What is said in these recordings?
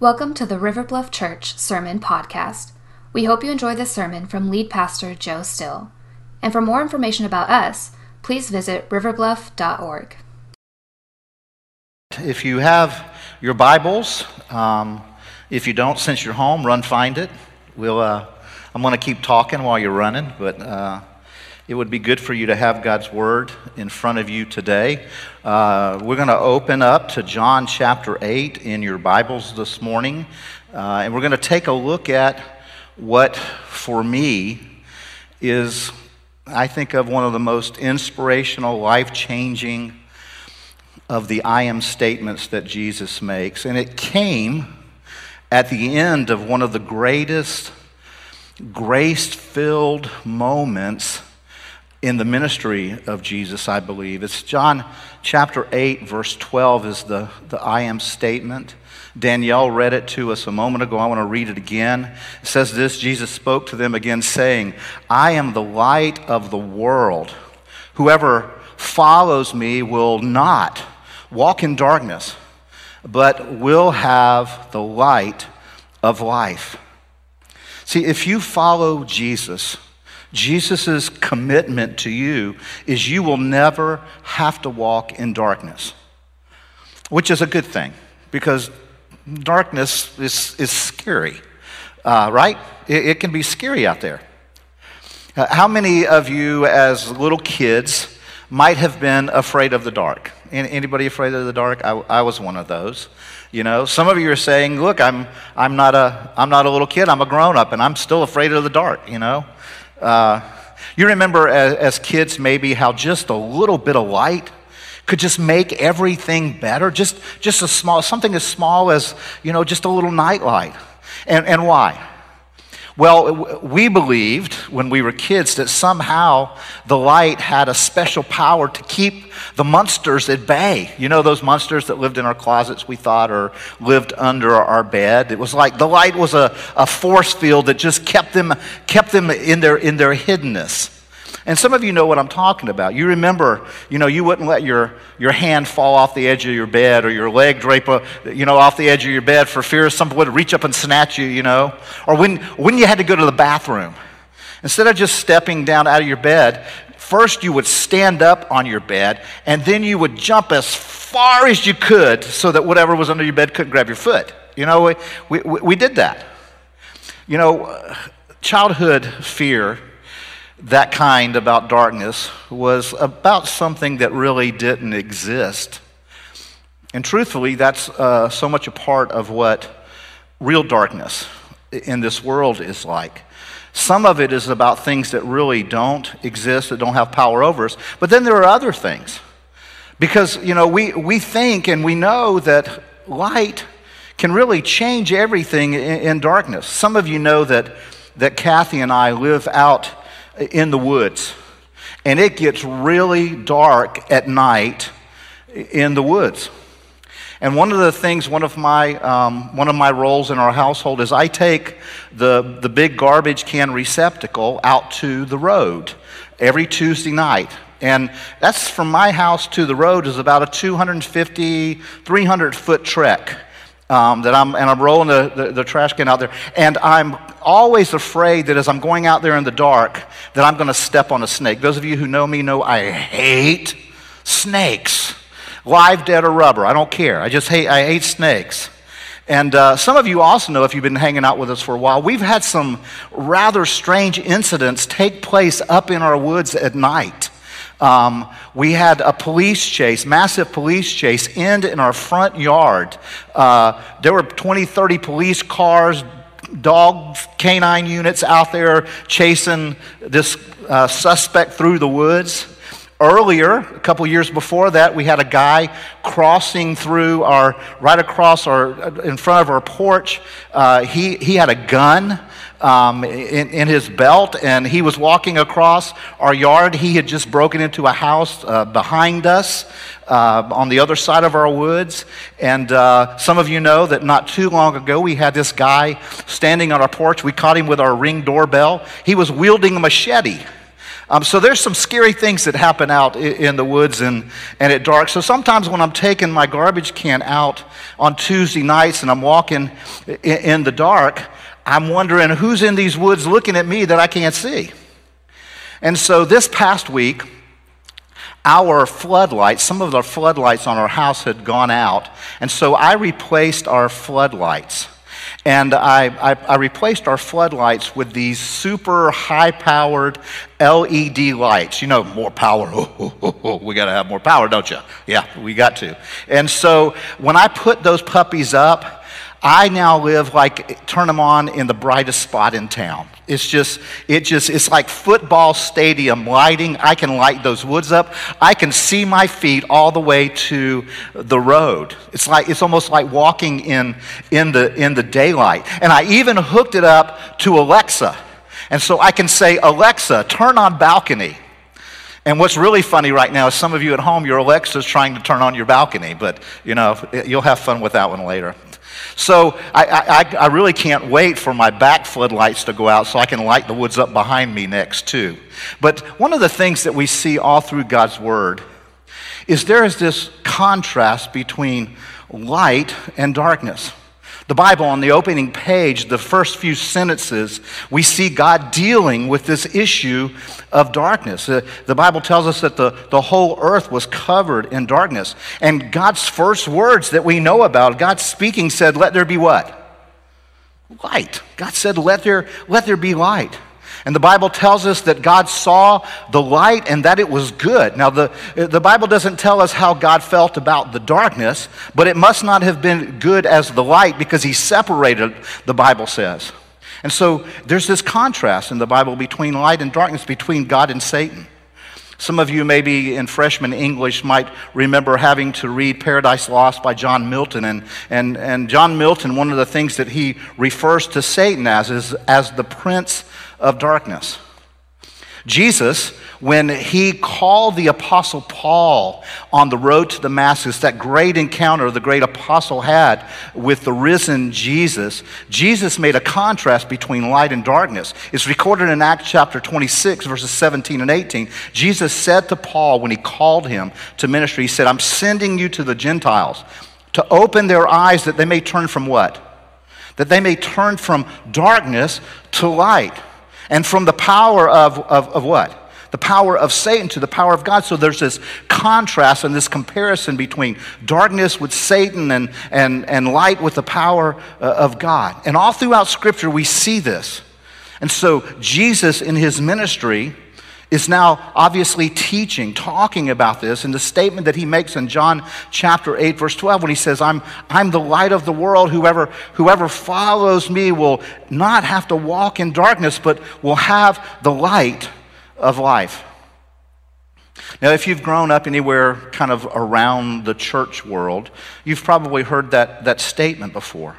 Welcome to the River Bluff Church Sermon Podcast. We hope you enjoy this sermon from lead pastor Joe Still. And for more information about us, please visit riverbluff.org. If you have your Bibles, um, if you don't, since you're home, run find it. We'll, uh, I'm going to keep talking while you're running, but uh, it would be good for you to have God's Word in front of you today. Uh, we're going to open up to John chapter 8 in your Bibles this morning, uh, and we're going to take a look at what, for me, is, I think, of one of the most inspirational, life changing of the I am statements that Jesus makes. And it came at the end of one of the greatest grace filled moments in the ministry of Jesus, I believe. It's John chapter 8, verse 12 is the, the I am statement. Danielle read it to us a moment ago. I want to read it again. It says this Jesus spoke to them again, saying, I am the light of the world. Whoever follows me will not walk in darkness, but will have the light of life. See, if you follow Jesus, Jesus' commitment to you is you will never have to walk in darkness, which is a good thing because darkness is, is scary, uh, right? It, it, can be scary out there. Uh, how many of you, as little kids, might have been afraid of the dark? Anybody afraid of the dark? I, I was one of those. You know, some of you are saying, "Look, I'm I'm not a I'm not a little kid. I'm a grown up, and I'm still afraid of the dark." You know, uh, you remember as, as kids maybe how just a little bit of light could just make everything better. Just just a small something as small as you know just a little night light, and and why? Well, we believed when we were kids that somehow the light had a special power to keep the monsters at bay. You know, those monsters that lived in our closets, we thought, or lived under our bed. It was like the light was a, a force field that just kept them, kept them in, their, in their hiddenness. And some of you know what I'm talking about. You remember, you know, you wouldn't let your, your hand fall off the edge of your bed or your leg drape, uh, you know, off the edge of your bed for fear someone would reach up and snatch you, you know. Or when, when you had to go to the bathroom. Instead of just stepping down out of your bed, first you would stand up on your bed and then you would jump as far as you could so that whatever was under your bed couldn't grab your foot. You know, we, we, we did that. You know, childhood fear that kind about darkness was about something that really didn't exist. And truthfully, that's uh, so much a part of what real darkness in this world is like. Some of it is about things that really don't exist, that don't have power over us. But then there are other things. Because, you know, we, we think and we know that light can really change everything in, in darkness. Some of you know that, that Kathy and I live out in the woods. And it gets really dark at night in the woods. And one of the things, one of my, um, one of my roles in our household is I take the, the big garbage can receptacle out to the road every Tuesday night. And that's from my house to the road is about a 250, 300 foot trek. Um, that I'm, and I'm rolling the, the, the trash can out there. And I'm always afraid that as I'm going out there in the dark, that I'm going to step on a snake. Those of you who know me know I hate snakes. Live, dead, or rubber. I don't care. I just hate, I hate snakes. And uh, some of you also know, if you've been hanging out with us for a while, we've had some rather strange incidents take place up in our woods at night. Um, we had a police chase, massive police chase, end in our front yard. Uh, there were 20, 30 police cars, dog canine units out there chasing this uh, suspect through the woods. Earlier, a couple years before that, we had a guy crossing through our, right across our, in front of our porch. Uh, he, he had a gun um, in, in, his belt, and he was walking across our yard. He had just broken into a house uh, behind us uh, on the other side of our woods. And uh, some of you know that not too long ago, we had this guy standing on our porch. We caught him with our ring doorbell. He was wielding a machete. Um, so there's some scary things that happen out in the woods and, and at dark. So sometimes when I'm taking my garbage can out on Tuesday nights and I'm walking in the dark, I'm wondering who's in these woods looking at me that I can't see. And so this past week, our floodlights, some of the floodlights on our house had gone out. And so I replaced our floodlights. And I, I, I, replaced our floodlights with these super high powered LED lights. You know, more power. We got to have more power, don't you? Yeah, we got to. And so when I put those puppies up, I now live like, turn them on in the brightest spot in town. It's just, it just, it's like football stadium lighting. I can light those woods up. I can see my feet all the way to the road. It's like, it's almost like walking in, in the, in the daylight. And I even hooked it up to Alexa. And so I can say, Alexa, turn on balcony. And what's really funny right now is some of you at home, your Alexa's trying to turn on your balcony, but you know, you'll have fun with that one later. So I, I, I, really can't wait for my back floodlights to go out so I can light the woods up behind me next too. But one of the things that we see all through God's Word is there is this contrast between light and darkness. The Bible, on the opening page, the first few sentences, we see God dealing with this issue of darkness. Uh, the Bible tells us that the, the whole earth was covered in darkness. And God's first words that we know about, God speaking, said, Let there be what? Light. God said, Let there, let there be light. And the Bible tells us that God saw the light and that it was good. Now, the, the Bible doesn't tell us how God felt about the darkness, but it must not have been good as the light because he separated, the Bible says. And so there's this contrast in the Bible between light and darkness, between God and Satan. Some of you, maybe in freshman English, might remember having to read Paradise Lost by John Milton. And, and, and John Milton, one of the things that he refers to Satan as is as the prince of darkness. Jesus, when he called the Apostle Paul on the road to Damascus, that great encounter the great apostle had with the risen Jesus, Jesus made a contrast between light and darkness. It's recorded in Acts chapter 26, verses 17 and 18. Jesus said to Paul when he called him to ministry, He said, I'm sending you to the Gentiles to open their eyes that they may turn from what? That they may turn from darkness to light and from the power of, of, of what? The power of Satan to the power of God. So there's this contrast and this comparison between darkness with Satan and, and, and light with the power uh, of God. And all throughout Scripture, we see this. And so Jesus, in his ministry, is now obviously teaching, talking about this, and the statement that he makes in John chapter 8, verse 12, when he says, I'm, I'm the light of the world. Whoever, whoever follows me will not have to walk in darkness, but will have the light of life. Now, if you've grown up anywhere kind of around the church world, you've probably heard that, that statement before.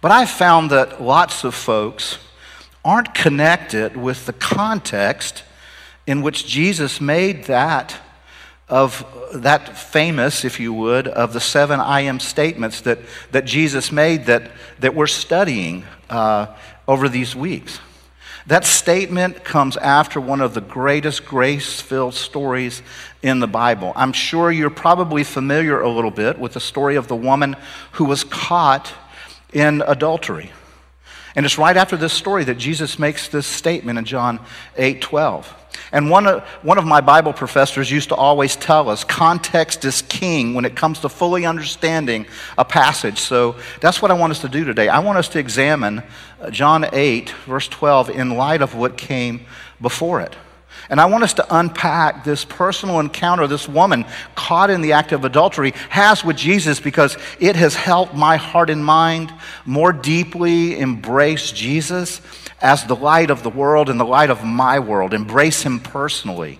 But I've found that lots of folks aren't connected with the context in which Jesus made that of that famous, if you would, of the seven I am statements that, that Jesus made that, that we're studying uh, over these weeks. That statement comes after one of the greatest grace filled stories in the Bible. I'm sure you're probably familiar a little bit with the story of the woman who was caught in adultery. And it's right after this story that Jesus makes this statement in John 8 12. And one of, one of my Bible professors used to always tell us context is king when it comes to fully understanding a passage. So that's what I want us to do today. I want us to examine uh, John 8, verse 12, in light of what came before it. And I want us to unpack this personal encounter this woman caught in the act of adultery has with Jesus because it has helped my heart and mind more deeply embrace Jesus as the light of the world and the light of my world, embrace him personally.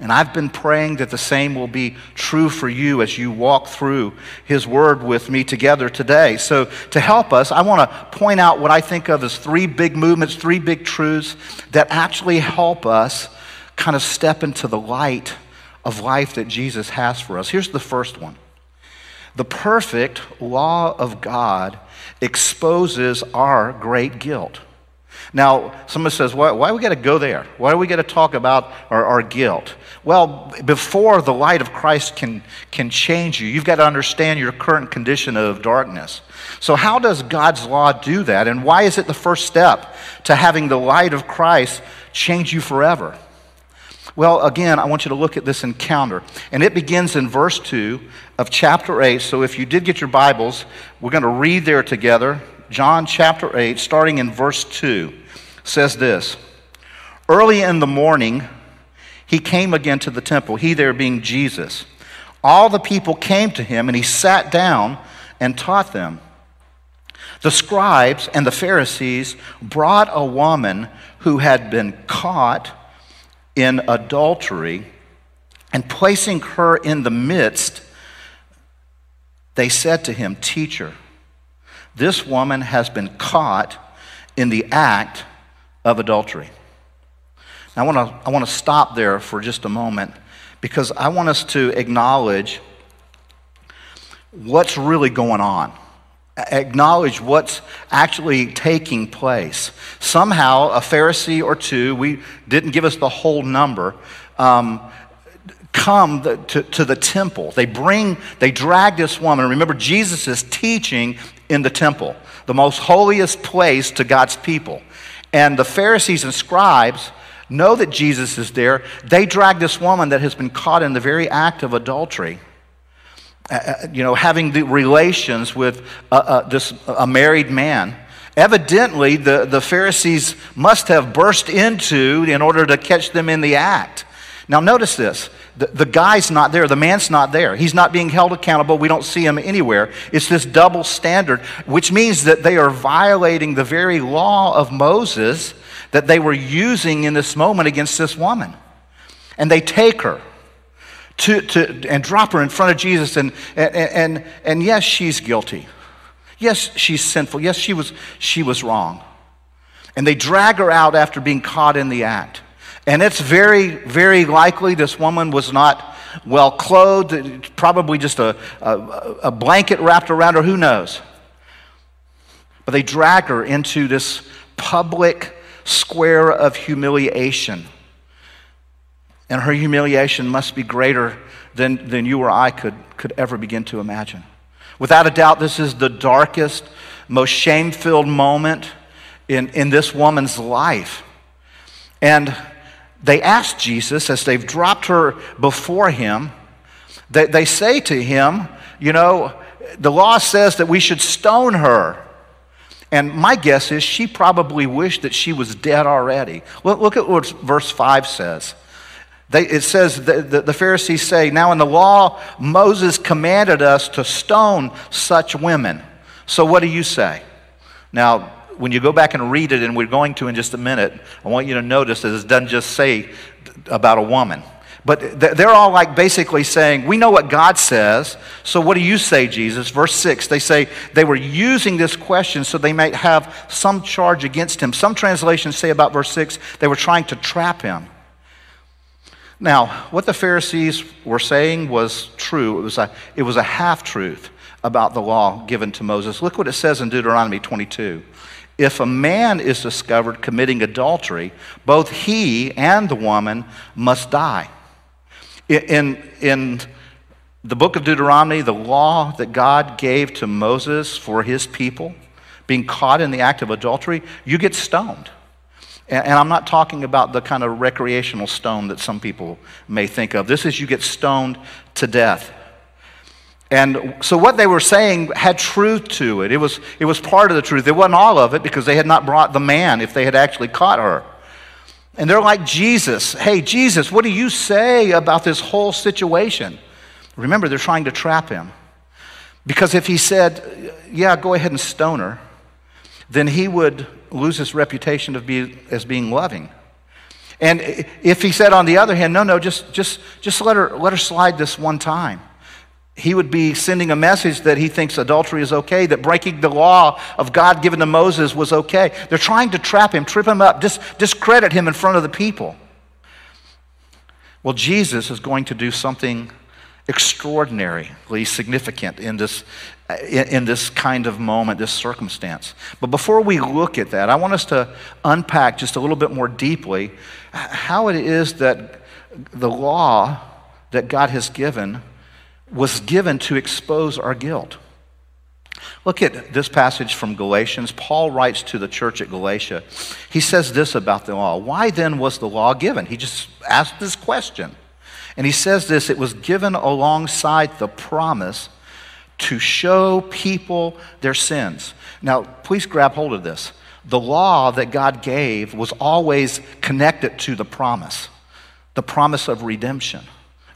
And I've been praying that the same will be true for you as you walk through His Word with me together today. So, to help us, I want to point out what I think of as three big movements, three big truths that actually help us kind of step into the light of life that Jesus has for us. Here's the first one the perfect law of God exposes our great guilt. Now, somebody says, why, why we got to go there? Why do we got to talk about our, our, guilt? Well, before the light of Christ can, can change you, you've got to understand your current condition of darkness. So, how does God's law do that? And why is it the first step to having the light of Christ change you forever? Well, again, I want you to look at this encounter. And it begins in verse 2 of chapter 8. So, if you did get your Bibles, we're going to read there together. John chapter 8, starting in verse 2, says this Early in the morning, he came again to the temple, he there being Jesus. All the people came to him, and he sat down and taught them. The scribes and the Pharisees brought a woman who had been caught in adultery, and placing her in the midst, they said to him, Teacher, this woman has been caught in the act of adultery. Now, I want to I want to stop there for just a moment because I want us to acknowledge what's really going on. Acknowledge what's actually taking place. Somehow, a Pharisee or two, we didn't give us the whole number, um, come the, to, to the temple. They bring, they drag this woman. Remember, Jesus is teaching in the temple, the most holiest place to God's people. And the Pharisees and scribes know that Jesus is there. They drag this woman that has been caught in the very act of adultery. Uh, uh you know, having the relations with uh, this a married man. Evidently, the, the Pharisees must have burst into in order to catch them in the act. Now, notice this the, guy's not there, the man's not there. He's not being held accountable. We don't see him anywhere. It's this double standard, which means that they are violating the very law of Moses that they were using in this moment against this woman. And they take her. To, to, and drop her in front of Jesus, and, and, and, and yes, she's guilty. Yes, she's sinful. Yes, she was, she was wrong. And they drag her out after being caught in the act. And it's very, very likely this woman was not well clothed, probably just a, a, a, blanket wrapped around her, who knows? But they drag her into this public square of humiliation. And her humiliation must be greater than, than you or I could, could ever begin to imagine. Without a doubt, this is the darkest, most shame filled moment in, in this woman's life. And they ask Jesus, as they've dropped her before him, they, they say to him, You know, the law says that we should stone her. And my guess is she probably wished that she was dead already. Look, look at what verse 5 says. They, it says, the, the, the Pharisees say, Now in the law, Moses commanded us to stone such women. So what do you say? Now, when you go back and read it, and we're going to in just a minute, I want you to notice that it doesn't just say about a woman. But they're all like basically saying, We know what God says, so what do you say, Jesus? Verse 6, they say they were using this question so they might have some charge against him. Some translations say about verse 6, they were trying to trap him. Now, what the Pharisees were saying was true. It was a, it was a half truth about the law given to Moses. Look what it says in Deuteronomy 22 if a man is discovered committing adultery, both he and the woman must die. In, in the book of Deuteronomy, the law that God gave to Moses for his people, being caught in the act of adultery, you get stoned. And, and I'm not talking about the kind of recreational stone that some people may think of. This is you get stoned to death. And so what they were saying had truth to it. It was, it was part of the truth. It wasn't all of it because they had not brought the man if they had actually caught her. And they're like Jesus. Hey, Jesus, what do you say about this whole situation? Remember, they're trying to trap him. Because if he said, yeah, go ahead and stone her, then he would lose his reputation of be, as being loving. And if he said, on the other hand, no, no, just, just, just let, her, let her slide this one time he would be sending a message that he thinks adultery is okay, that breaking the law of God given to Moses was okay. They're trying to trap him, trip him up, dis- discredit him in front of the people. Well, Jesus is going to do something extraordinarily significant in this, in, in, this kind of moment, this circumstance. But before we look at that, I want us to unpack just a little bit more deeply how it is that the law that God has given was given to expose our guilt. Look at this passage from Galatians. Paul writes to the church at Galatia. He says this about the law. Why then was the law given? He just asked this question. And he says this it was given alongside the promise to show people their sins. Now, please grab hold of this. The law that God gave was always connected to the promise, the promise of redemption.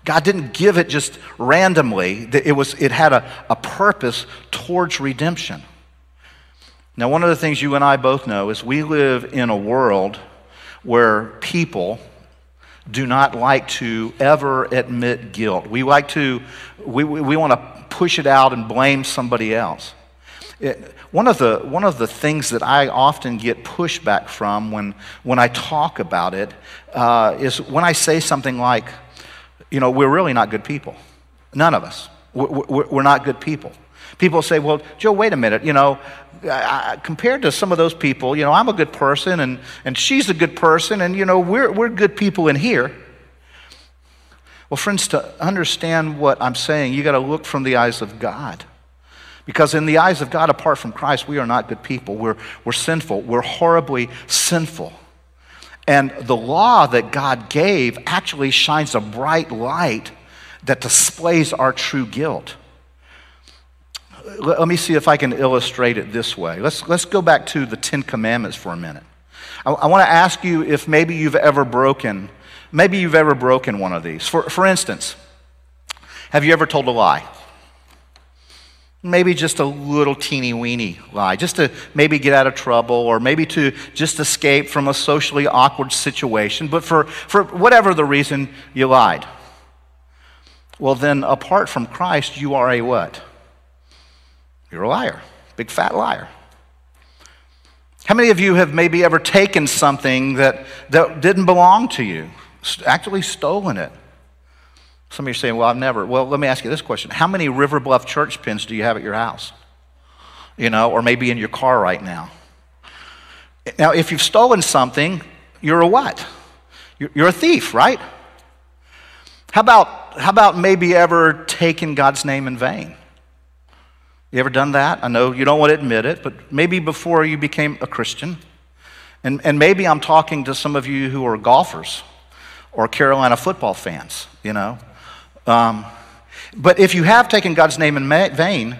God didn't give it just randomly, it, was, it had a, a purpose towards redemption. Now, one of the things you and I both know is we live in a world where people, do not like to ever admit guilt. We like to, we, we, we want to push it out and blame somebody else. It, one, of the, one of the things that I often get pushback from when, when I talk about it uh, is when I say something like, you know, we're really not good people. None of us. We're, not good people. People say, well, Joe, wait a minute. You know, compared to some of those people, you know, I'm a good person and, and she's a good person and, you know, we're, we're good people in here. Well, friends, to understand what I'm saying, you got to look from the eyes of God. Because in the eyes of God, apart from Christ, we are not good people. We're, we're sinful. We're horribly sinful. And the law that God gave actually shines a bright light that displays our true guilt let me see if I can illustrate it this way. Let's, let's go back to the Ten Commandments for a minute. I, I want to ask you if maybe you've ever broken, maybe you've ever broken one of these. For, for instance, have you ever told a lie? Maybe just a little teeny weeny lie, just to maybe get out of trouble or maybe to just escape from a socially awkward situation, but for, for whatever the reason you lied. Well, then, apart from Christ, you are a what? You're a liar, big fat liar. How many of you have maybe ever taken something that, that didn't belong to you, actually stolen it? Some of you are saying, Well, I've never. Well, let me ask you this question How many River Bluff church pins do you have at your house? You know, or maybe in your car right now? Now, if you've stolen something, you're a what? You're a thief, right? How about, how about maybe ever taking God's name in vain? You ever done that? I know you don't want to admit it, but maybe before you became a Christian. And, and maybe I'm talking to some of you who are golfers or Carolina football fans, you know. Um, but if you have taken God's name in vain,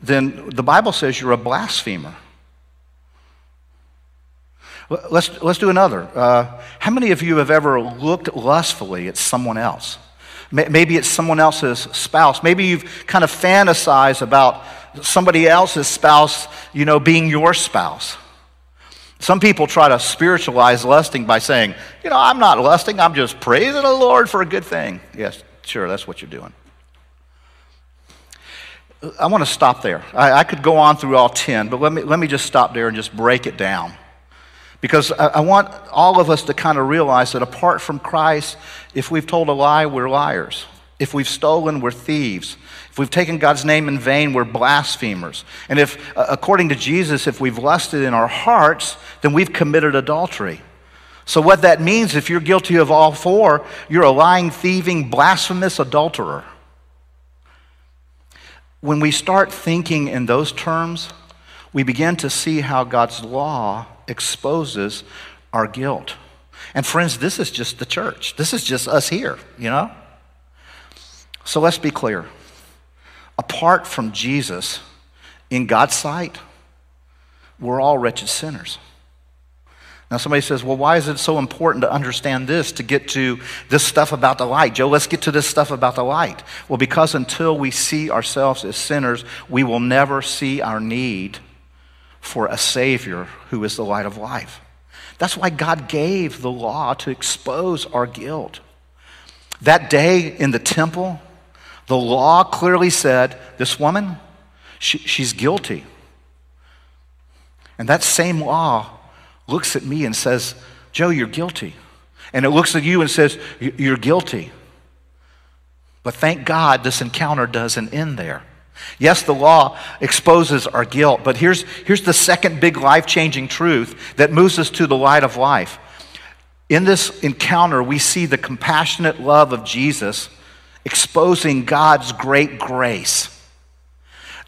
then the Bible says you're a blasphemer. Let's, let's do another. Uh, how many of you have ever looked lustfully at someone else? Maybe it's someone else's spouse. Maybe you've kind of fantasized about somebody else's spouse, you know, being your spouse. Some people try to spiritualize lusting by saying, you know, I'm not lusting, I'm just praising the Lord for a good thing. Yes, sure, that's what you're doing. I want to stop there. I, I could go on through all 10, but let me, let me just stop there and just break it down. Because I, I want all of us to kind of realize that apart from Christ, if we've told a lie, we're liars. If we've stolen, we're thieves. If we've taken God's name in vain, we're blasphemers. And if, according to Jesus, if we've lusted in our hearts, then we've committed adultery. So, what that means, if you're guilty of all four, you're a lying, thieving, blasphemous adulterer. When we start thinking in those terms, we begin to see how God's law exposes our guilt. And friends, this is just the church. This is just us here, you know? So let's be clear. Apart from Jesus, in God's sight, we're all wretched sinners. Now, somebody says, well, why is it so important to understand this to get to this stuff about the light? Joe, let's get to this stuff about the light. Well, because until we see ourselves as sinners, we will never see our need for a Savior who is the light of life. That's why God gave the law to expose our guilt. That day in the temple, the law clearly said this woman, she, she's guilty. And that same law looks at me and says, Joe, you're guilty. And it looks at you and says, You're guilty. But thank God this encounter doesn't end there. Yes, the law exposes our guilt, but here's, here's the second big life changing truth that moves us to the light of life. In this encounter, we see the compassionate love of Jesus exposing God's great grace.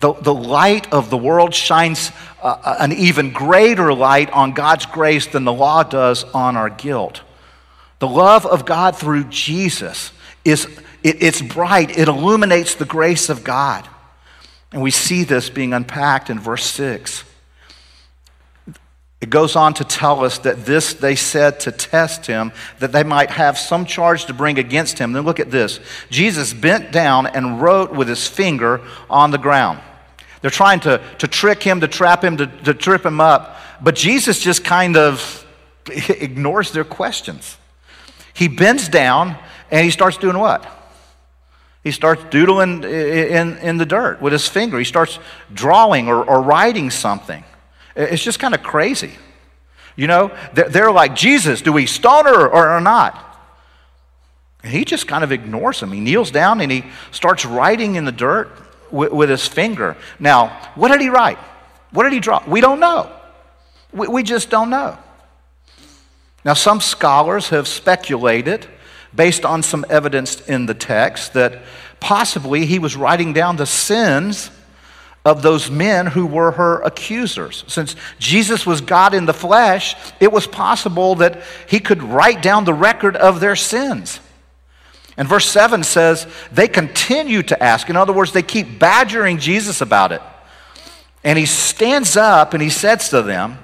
The, the light of the world shines uh, an even greater light on God's grace than the law does on our guilt. The love of God through Jesus is it, it's bright, it illuminates the grace of God. And we see this being unpacked in verse 6. It goes on to tell us that this they said to test him, that they might have some charge to bring against him. Then look at this Jesus bent down and wrote with his finger on the ground. They're trying to, to trick him, to trap him, to, to trip him up. But Jesus just kind of ignores their questions. He bends down and he starts doing what? He starts doodling in, in the dirt with his finger. He starts drawing or, or writing something. It's just kind of crazy. You know, they're, like, Jesus, do we stone her or, or not? And he just kind of ignores him. He kneels down and he starts writing in the dirt with, with his finger. Now, what did he write? What did he draw? We don't know. We, we just don't know. Now, some scholars have speculated based on some evidence in the text that possibly he was writing down the sins of those men who were her accusers. Since Jesus was God in the flesh, it was possible that he could write down the record of their sins. And verse 7 says, they continue to ask. In other words, they keep badgering Jesus about it. And he stands up and he says to them,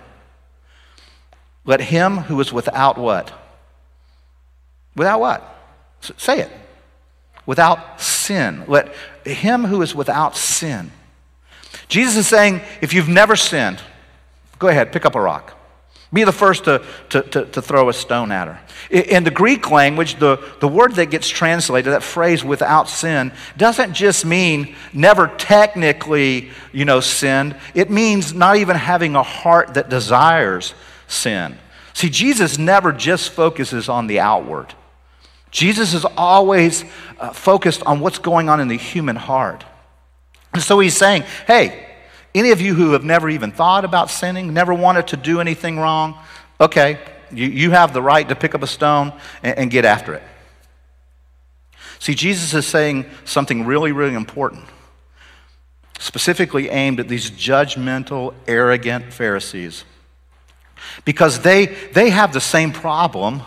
Let him who is without what? Without what? Say it. Without sin. Let him who is without sin. Jesus is saying, if you've never sinned, go ahead, pick up a rock. Be the first to, to, to, to, throw a stone at her. In the Greek language, the, the word that gets translated, that phrase without sin, doesn't just mean never technically, you know, sinned. It means not even having a heart that desires sin. See, Jesus never just focuses on the outward. Jesus is always uh, focused on what's going on in the human heart. And so he's saying, hey, any of you who have never even thought about sinning, never wanted to do anything wrong, okay, you, you have the right to pick up a stone and, and get after it. See, Jesus is saying something really, really important, specifically aimed at these judgmental, arrogant Pharisees. Because they, they have the same problem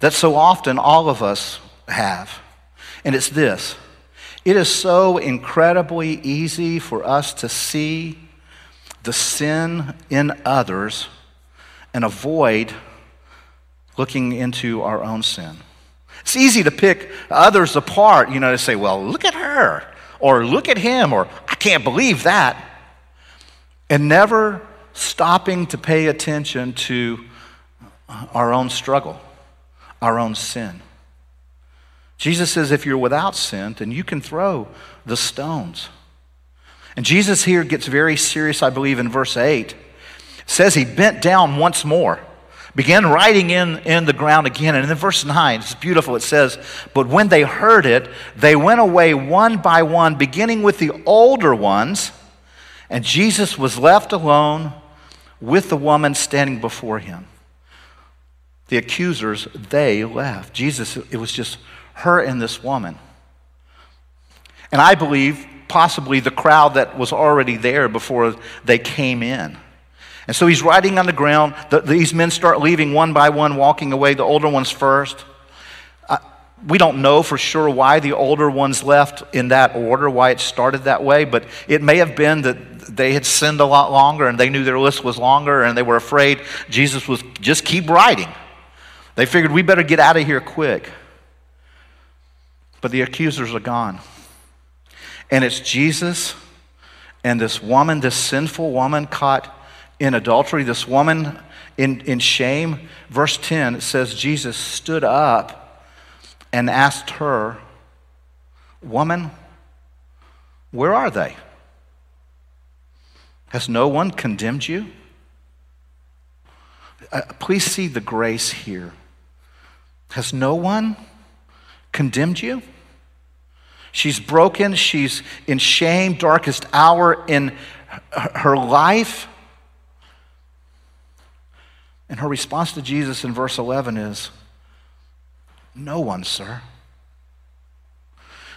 that so often all of us have. And it's this it is so incredibly easy for us to see the sin in others and avoid looking into our own sin. It's easy to pick others apart, you know, to say, well, look at her, or look at him, or I can't believe that. And never stopping to pay attention to our own struggle our own sin. Jesus says, if you're without sin, then you can throw the stones. And Jesus here gets very serious, I believe, in verse 8. It says he bent down once more, began writing in, in the ground again. And in verse 9, it's beautiful. It says, But when they heard it, they went away one by one, beginning with the older ones, and Jesus was left alone with the woman standing before him the accusers, they left. Jesus, it was just her and this woman. And I believe possibly the crowd that was already there before they came in. And so he's riding on the ground. The, these men start leaving one by one, walking away, the older ones first. Uh, we don't know for sure why the older ones left in that order, why it started that way, but it may have been that they had sinned a lot longer and they knew their list was longer and they were afraid Jesus was just keep riding. They figured we better get out of here quick. But the accusers are gone. And it's Jesus and this woman, this sinful woman caught in adultery, this woman in, in shame. Verse 10 it says, Jesus stood up and asked her, Woman, where are they? Has no one condemned you? Uh, please see the grace here. Has no one condemned you? She's broken. She's in shame, darkest hour in her life. And her response to Jesus in verse 11 is, No one, sir.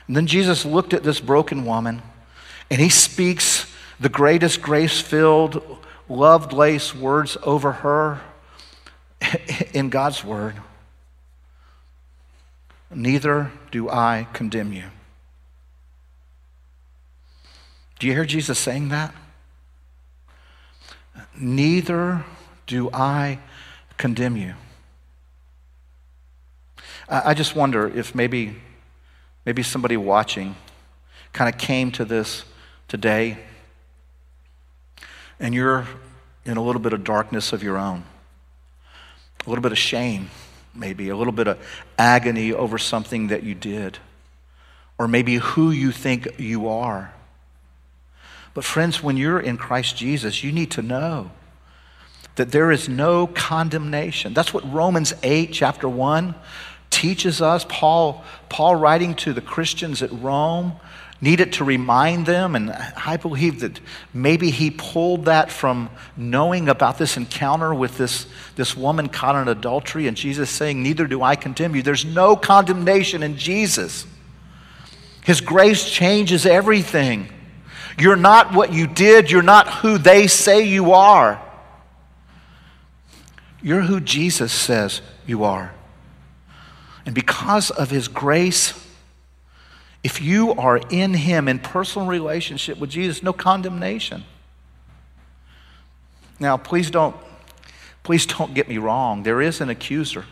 And then Jesus looked at this broken woman and he speaks the greatest grace filled, love laced words over her in God's word. Neither do I condemn you. Do you hear Jesus saying that? Neither do I condemn you. I just wonder if maybe, maybe somebody watching kind of came to this today and you're in a little bit of darkness of your own, a little bit of shame, maybe, a little bit of agony over something that you did, or maybe who you think you are. But, friends, when you're in Christ Jesus, you need to know that there is no condemnation. That's what Romans 8, chapter 1, teaches us. Paul, Paul writing to the Christians at Rome, needed to remind them, and I believe that maybe he pulled that from knowing about this encounter with this, this woman caught in adultery, and Jesus saying, Neither do I condemn you. There's no condemnation in Jesus. His grace changes everything. You're not what you did, you're not who they say you are. You're who Jesus says you are. And because of his grace, if you are in him in personal relationship with Jesus, no condemnation. Now, please don't please don't get me wrong. There is an accuser.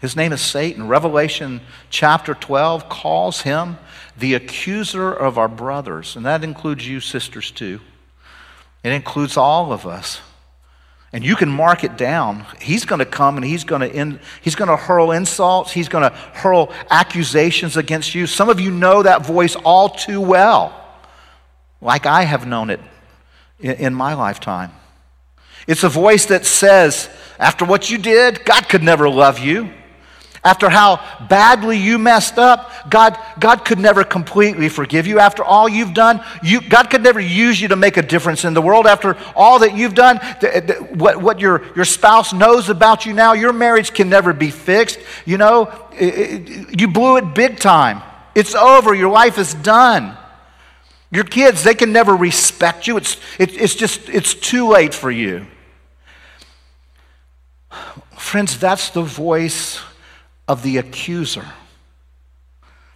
His name is Satan. Revelation chapter 12 calls him the accuser of our brothers, and that includes you, sisters, too. It includes all of us. And you can mark it down. He's going to come and he's going to, in, he's going to hurl insults. He's going to hurl accusations against you. Some of you know that voice all too well, like I have known it in, in my lifetime. It's a voice that says, after what you did, God could never love you. After how badly you messed up, God, God could never completely forgive you. After all you've done, you, God could never use you to make a difference in the world. After all that you've done, the, the, what, what your, your spouse knows about you now, your marriage can never be fixed. You know, it, it, you blew it big time. It's over. Your life is done. Your kids, they can never respect you. It's, it, it's just, it's too late for you. Friends, that's the voice of the accuser.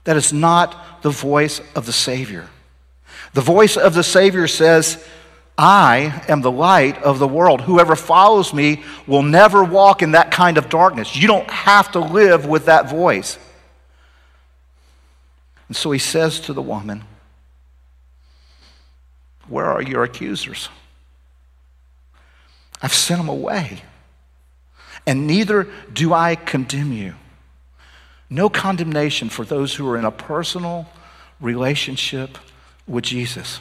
That is not the voice of the Savior. The voice of the Savior says, I am the light of the world. Whoever follows me will never walk in that kind of darkness. You don't have to live with that voice. And so he says to the woman, Where are your accusers? I've sent them away, and neither do I condemn you. No condemnation for those who are in a personal relationship with Jesus.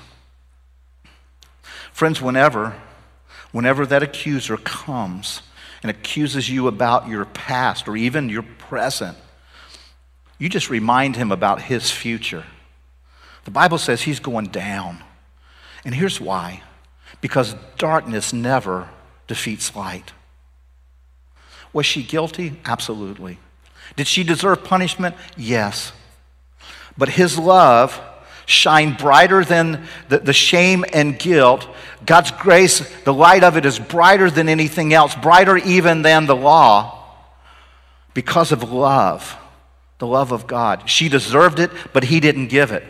Friends, whenever, whenever that accuser comes and accuses you about your past or even your present, you just remind him about his future. The Bible says he's going down. And here's why because darkness never defeats light. Was she guilty? Absolutely. Did she deserve punishment? Yes. But his love shined brighter than the, the, shame and guilt. God's grace, the light of it is brighter than anything else, brighter even than the law, because of love, the love of God. She deserved it, but he didn't give it.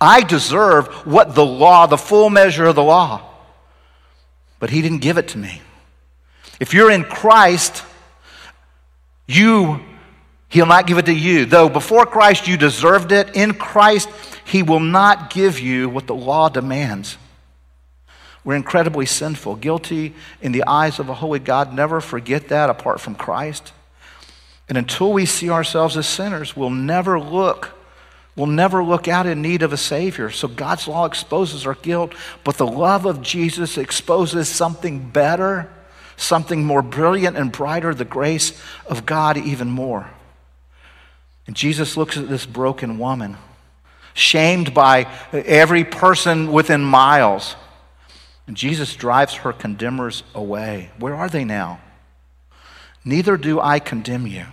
I deserve what the law, the full measure of the law, but he didn't give it to me. If you're in Christ, you, he'll not give it to you. Though before Christ you deserved it, in Christ he will not give you what the law demands. We're incredibly sinful, guilty in the eyes of a holy God. Never forget that apart from Christ. And until we see ourselves as sinners, we'll never look We'll never look out in need of a Savior. So God's law exposes our guilt, but the love of Jesus exposes something better something more brilliant and brighter, the grace of God even more. And Jesus looks at this broken woman, shamed by every person within miles. And Jesus drives her condemners away. Where are they now? Neither do I condemn you.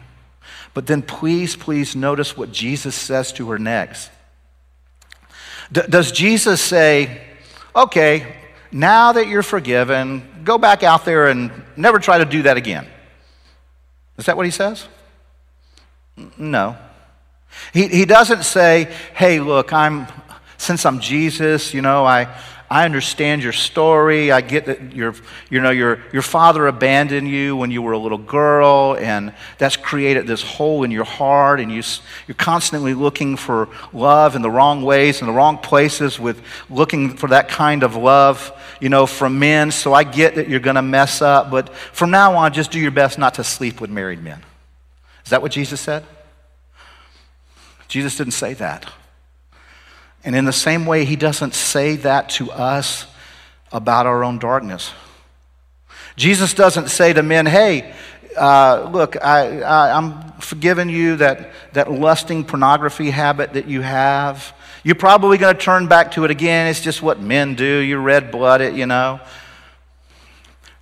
But then please, please notice what Jesus says to her next. D- does Jesus say, okay, now that you're forgiven, go back out there and never try to do that again? Is that what he says? No. He, he doesn't say, hey, look, I'm, since I'm Jesus, you know, I, I understand your story. I get that your, you know, your, your father abandoned you when you were a little girl, and that's created this hole in your heart, and you, you're constantly looking for love in the wrong ways, in the wrong places, with looking for that kind of love, you know, from men. So I get that you're going to mess up, but from now on, just do your best not to sleep with married men. Is that what Jesus said? Jesus didn't say that. And in the same way, he doesn't say that to us about our own darkness. Jesus doesn't say to men, hey, uh, look, I, I'm forgiving you that, that lusting pornography habit that you have. You're probably going to turn back to it again. It's just what men do. You're red blooded, you know.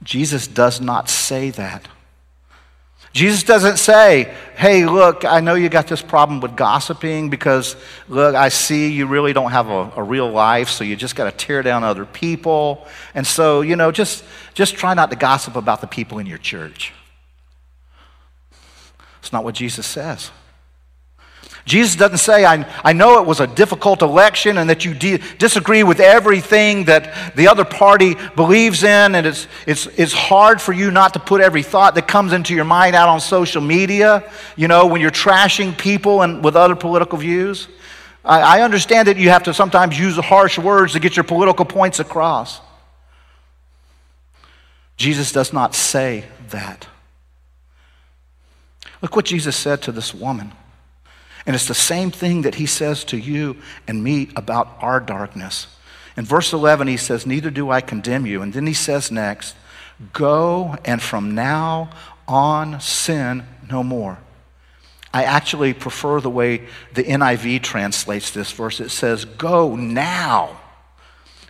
Jesus does not say that. Jesus doesn't say, hey, look, I know you got this problem with gossiping because, look, I see you really don't have a, a real life, so you just got to tear down other people. And so, you know, just, just try not to gossip about the people in your church. It's not what Jesus says. Jesus doesn't say, I, I know it was a difficult election and that you de- disagree with everything that the other party believes in, and it's, it's, it's hard for you not to put every thought that comes into your mind out on social media, you know, when you're trashing people and with other political views. I, I understand that you have to sometimes use harsh words to get your political points across. Jesus does not say that. Look what Jesus said to this woman. And it's the same thing that he says to you and me about our darkness. In verse 11, he says, Neither do I condemn you. And then he says next, Go and from now on sin no more. I actually prefer the way the NIV translates this verse. It says, Go now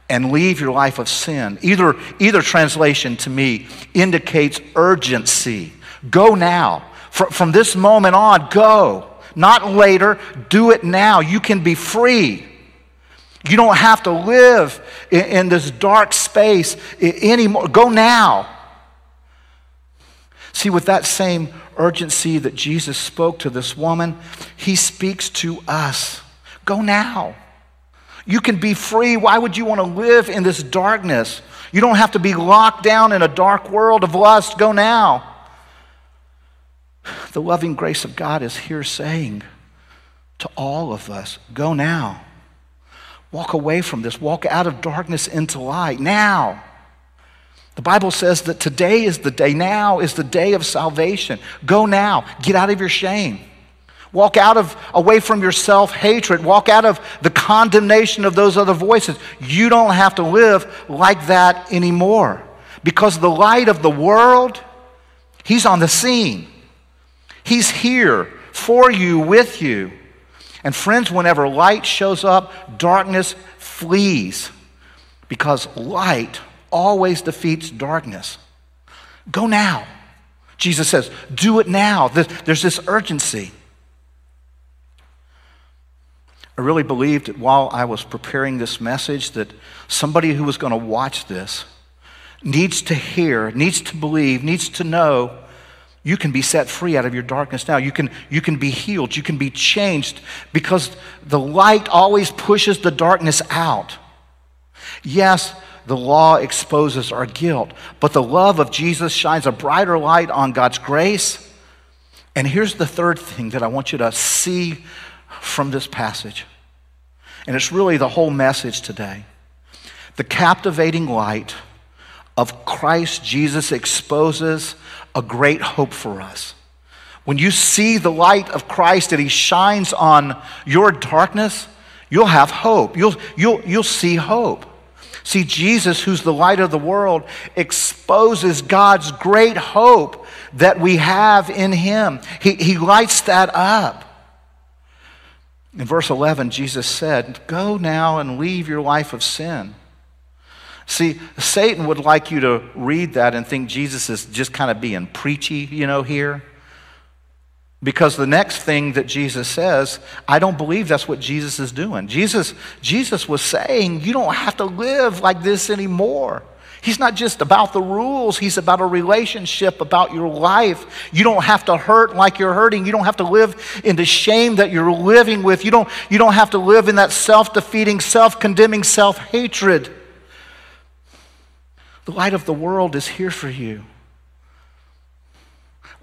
and leave your life of sin. Either, either translation to me indicates urgency. Go now. From, from this moment on, go. Not later. Do it now. You can be free. You don't have to live in, in this dark space anymore. Go now. See, with that same urgency that Jesus spoke to this woman, he speaks to us. Go now. You can be free. Why would you want to live in this darkness? You don't have to be locked down in a dark world of lust. Go now. The loving grace of God is here saying to all of us go now. Walk away from this. Walk out of darkness into light now. The Bible says that today is the day, now is the day of salvation. Go now. Get out of your shame. Walk out of away from your self-hatred. Walk out of the condemnation of those other voices. You don't have to live like that anymore. Because the light of the world, he's on the scene. He's here for you, with you. And friends, whenever light shows up, darkness flees because light always defeats darkness. Go now. Jesus says, do it now. There's this urgency. I really believed while I was preparing this message that somebody who was going to watch this needs to hear, needs to believe, needs to know you can be set free out of your darkness now. You can, you can be healed. You can be changed because the light always pushes the darkness out. Yes, the law exposes our guilt, but the love of Jesus shines a brighter light on God's grace. And here's the third thing that I want you to see from this passage. And it's really the whole message today. The captivating light of Christ Jesus exposes a great hope for us. When you see the light of Christ that He shines on your darkness, you'll have hope. You'll, you'll, you'll see hope. See, Jesus, who's the light of the world, exposes God's great hope that we have in Him. He, he lights that up. In verse 11, Jesus said, Go now and leave your life of sin. See, Satan would like you to read that and think Jesus is just kind of being preachy, you know, here. Because the next thing that Jesus says, I don't believe that's what Jesus is doing. Jesus, Jesus was saying, You don't have to live like this anymore. He's not just about the rules, he's about a relationship, about your life. You don't have to hurt like you're hurting. You don't have to live in the shame that you're living with. You don't, you don't have to live in that self defeating, self condemning self hatred. The light of the world is here for you.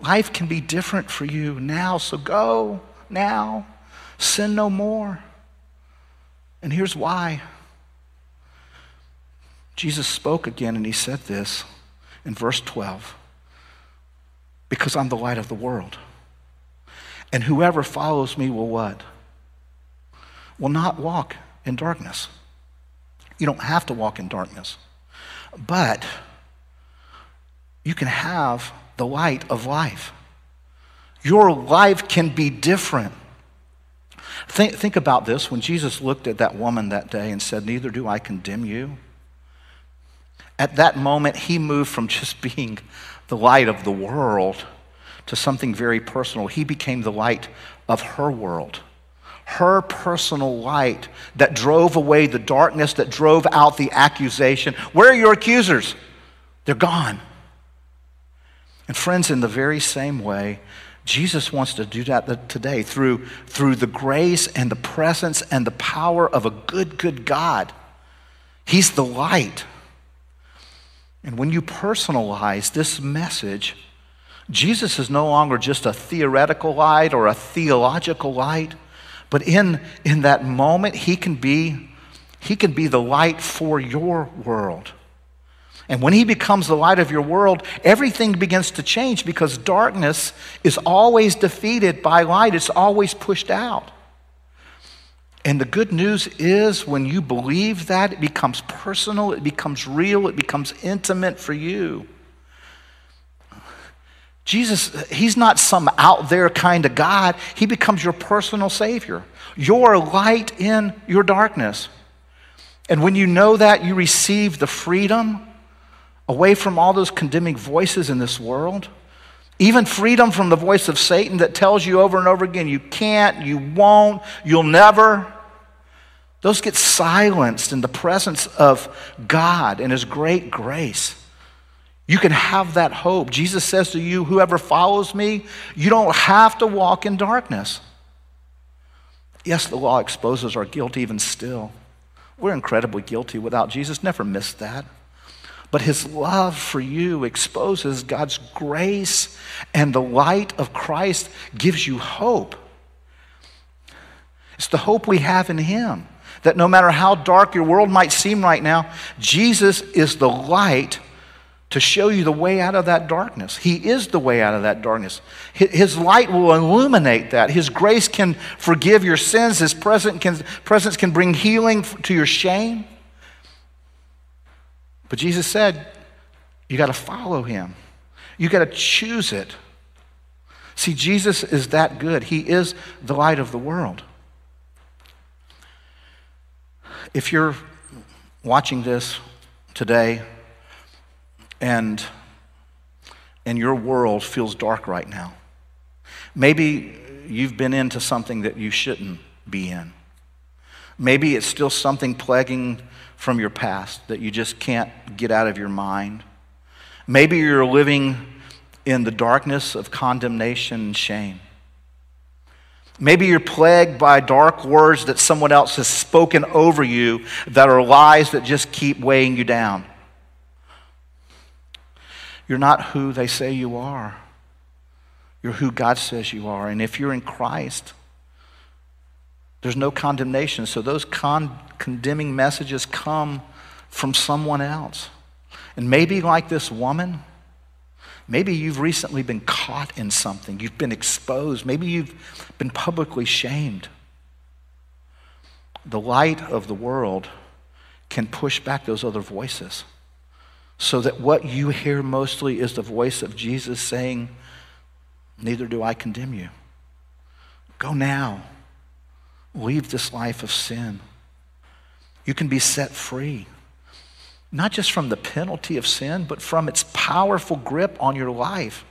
Life can be different for you now, so go now. Sin no more. And here's why. Jesus spoke again and he said this in verse 12 because I'm the light of the world. And whoever follows me will what? Will not walk in darkness. You don't have to walk in darkness, but you can have the light of life. Your life can be different. Think, think about this when Jesus looked at that woman that day and said, Neither do I condemn you. At that moment, he moved from just being the light of the world to something very personal. He became the light of her world, her personal light that drove away the darkness, that drove out the accusation. Where are your accusers? They're gone. And, friends, in the very same way, Jesus wants to do that today through, through the grace and the presence and the power of a good, good God. He's the light. And when you personalize this message, Jesus is no longer just a theoretical light or a theological light, but in, in that moment, he can, be, he can be the light for your world. And when he becomes the light of your world, everything begins to change because darkness is always defeated by light, it's always pushed out. And the good news is when you believe that, it becomes personal, it becomes real, it becomes intimate for you. Jesus, he's not some out there kind of God. He becomes your personal Savior, your light in your darkness. And when you know that, you receive the freedom away from all those condemning voices in this world. Even freedom from the voice of Satan that tells you over and over again, you can't, you won't, you'll never. Those get silenced in the presence of God and His great grace. You can have that hope. Jesus says to you, Whoever follows me, you don't have to walk in darkness. Yes, the law exposes our guilt even still. We're incredibly guilty without Jesus. Never miss that. But his love for you exposes God's grace, and the light of Christ gives you hope. It's the hope we have in him that no matter how dark your world might seem right now, Jesus is the light to show you the way out of that darkness. He is the way out of that darkness. His light will illuminate that. His grace can forgive your sins. His presence can, presence can bring healing to your shame. But Jesus said, you got to follow him. You got to choose it. See, Jesus is that good. He is the light of the world. If you're watching this today and, and your world feels dark right now, maybe you've been into something that you shouldn't be in. Maybe it's still something plaguing from your past that you just can't get out of your mind. Maybe you're living in the darkness of condemnation and shame. Maybe you're plagued by dark words that someone else has spoken over you that are lies that just keep weighing you down. You're not who they say you are. You're who God says you are. And if you're in Christ, there's no condemnation. So those con- condemning messages come from someone else. And maybe, like this woman, Maybe you've recently been caught in something, you've been exposed, maybe you've been publicly shamed. The light of the world can push back those other voices so that what you hear mostly is the voice of Jesus saying, Neither do I condemn you. Go now. leave this life of sin. You can be set free, not just from the penalty of sin, but from its powerful grip on your life.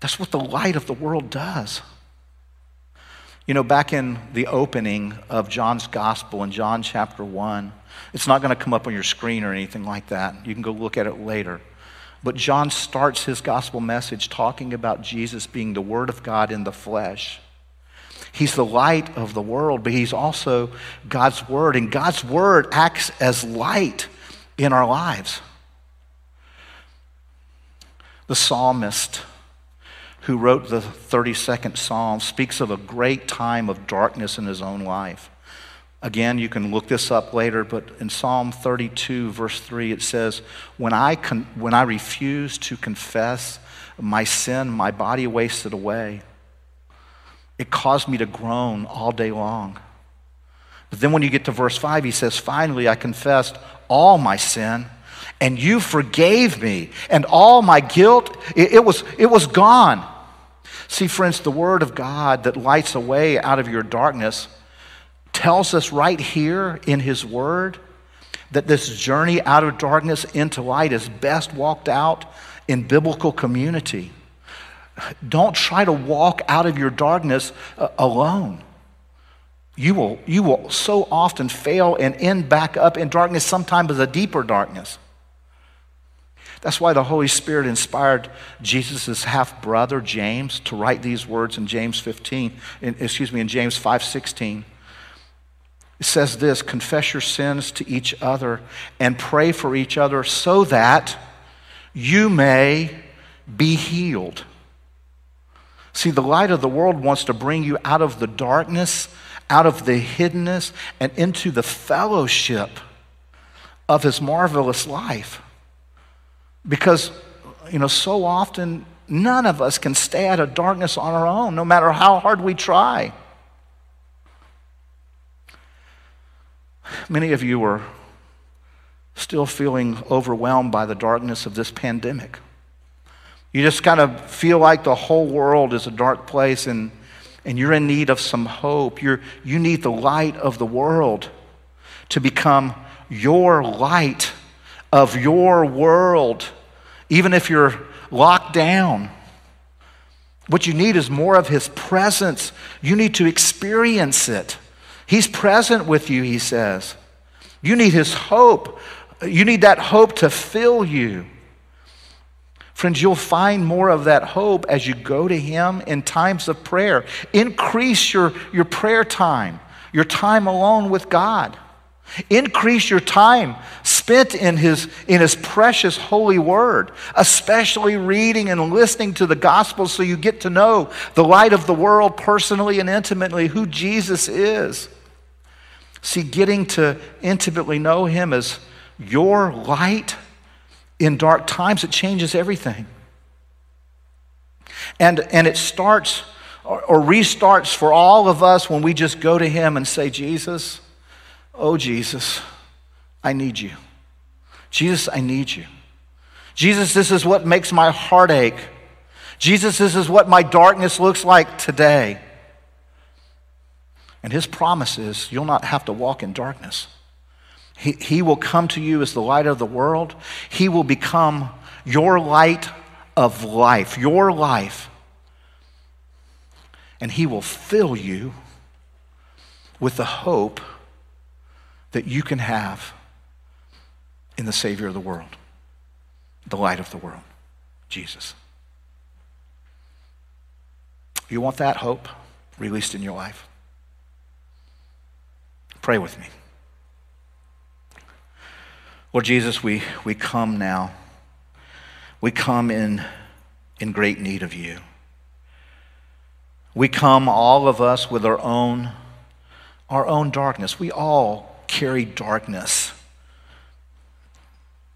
That's what the light of the world does. You know, back in the opening of John's gospel in John chapter 1, it's not going to come up on your screen or anything like that. You can go look at it later. But John starts his gospel message talking about Jesus being the Word of God in the flesh. He's the light of the world, but he's also God's Word. And God's Word acts as light in our lives. The psalmist who wrote the 32nd Psalm speaks of a great time of darkness in his own life. Again, you can look this up later, but in Psalm 32, verse 3, it says, When I, con- when I refused to confess my sin, my body wasted away. It caused me to groan all day long. But then when you get to verse 5, he says, Finally, I confessed all my sin, and you forgave me, and all my guilt, it, it was, it was gone. See, friends, the word of God that lights a way out of your darkness tells us right here in His Word that this journey out of darkness into light is best walked out in biblical community. Don't try to walk out of your darkness uh, alone. You will, you will so often fail and end back up in darkness, sometimes as a deeper darkness. That's why the Holy Spirit inspired Jesus' half brother, James, to write these words in James 15, in, excuse me, in James 5 16. It says this confess your sins to each other and pray for each other so that you may be healed. See, the light of the world wants to bring you out of the darkness, out of the hiddenness, and into the fellowship of his marvelous life. Because, you know, so often none of us can stay out of darkness on our own, no matter how hard we try. Many of you are still feeling overwhelmed by the darkness of this pandemic. You just kind of feel like the whole world is a dark place and, and you're in need of some hope. You're, you need the light of the world to become your light of your world, even if you're locked down. What you need is more of His presence. You need to experience it. He's present with you, he says. You need his hope. You need that hope to fill you. Friends, you'll find more of that hope as you go to him in times of prayer. Increase your, your prayer time, your time alone with God. Increase your time spent in his, in his precious holy word, especially reading and listening to the gospel so you get to know the light of the world personally and intimately, who Jesus is. See, getting to intimately know Him as your light in dark times, it changes everything. And, and it starts or, or restarts for all of us when we just go to Him and say, Jesus, oh, Jesus, I need you. Jesus, I need you. Jesus, this is what makes my heart ache. Jesus, this is what my darkness looks like today. And his promise is you'll not have to walk in darkness. He, he will come to you as the light of the world. He will become your light of life, your life. And he will fill you with the hope that you can have in the Savior of the world, the light of the world, Jesus. You want that hope released in your life? Pray with me. Lord Jesus, we, we come now. We come in, in great need of you. We come, all of us, with our own, our own darkness. We all carry darkness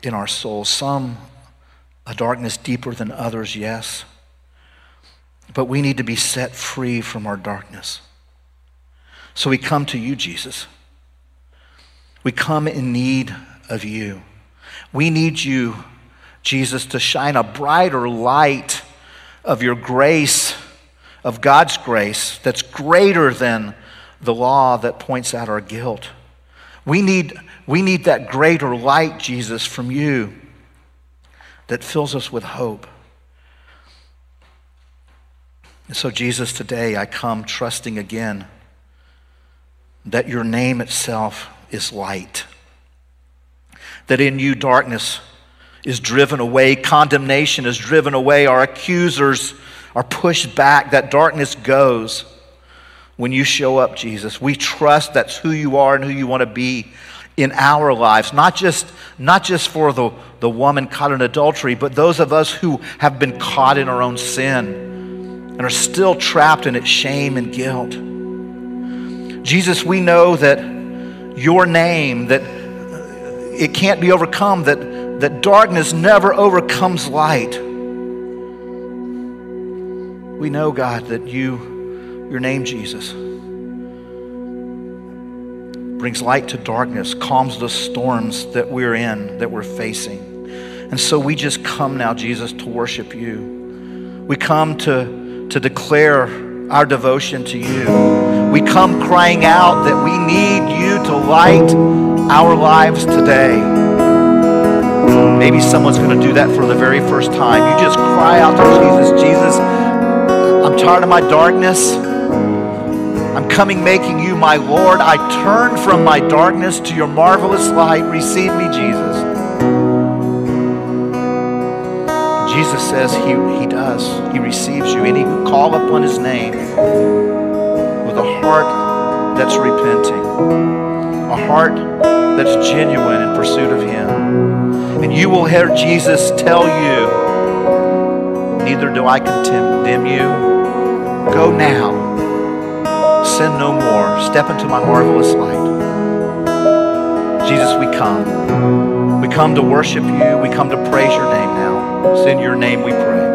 in our souls. Some a darkness deeper than others, yes. But we need to be set free from our darkness. So we come to you, Jesus. We come in need of you. We need you, Jesus, to shine a brighter light of your grace, of God's grace, that's greater than the law that points out our guilt. We need, we need that greater light, Jesus, from you that fills us with hope. And so, Jesus, today I come trusting again that your name itself is light, that in you darkness is driven away, condemnation is driven away, our accusers are pushed back, that darkness goes when you show up, Jesus. We trust that's who you are and who you want to be in our lives, not just, not just for the, the woman caught in adultery, but those of us who have been caught in our own sin and are still trapped in its shame and guilt. Jesus, we know that your name, that it can't be overcome, that, that darkness never overcomes light. We know, God, that you your name, Jesus, brings light to darkness, calms the storms that we're in, that we're facing. And so we just come now, Jesus, to worship you. We come to, to declare our devotion to you. We come crying out that we need you to light our lives today. Maybe someone's going to do that for the very first time. You just cry out to Jesus, Jesus, I'm tired of my darkness. I'm coming making you my Lord. I turn from my darkness to your marvelous light. Receive me, Jesus. Jesus says he, he He receives you. Any who call upon his name with a heart that's repenting, a heart that's genuine in pursuit of him. And you will hear Jesus tell you, Neither do I condemn you. Go now sin no more. Step into my marvelous light. Jesus, we come. We come to worship you. We come to praise your name now. It's in your name we pray.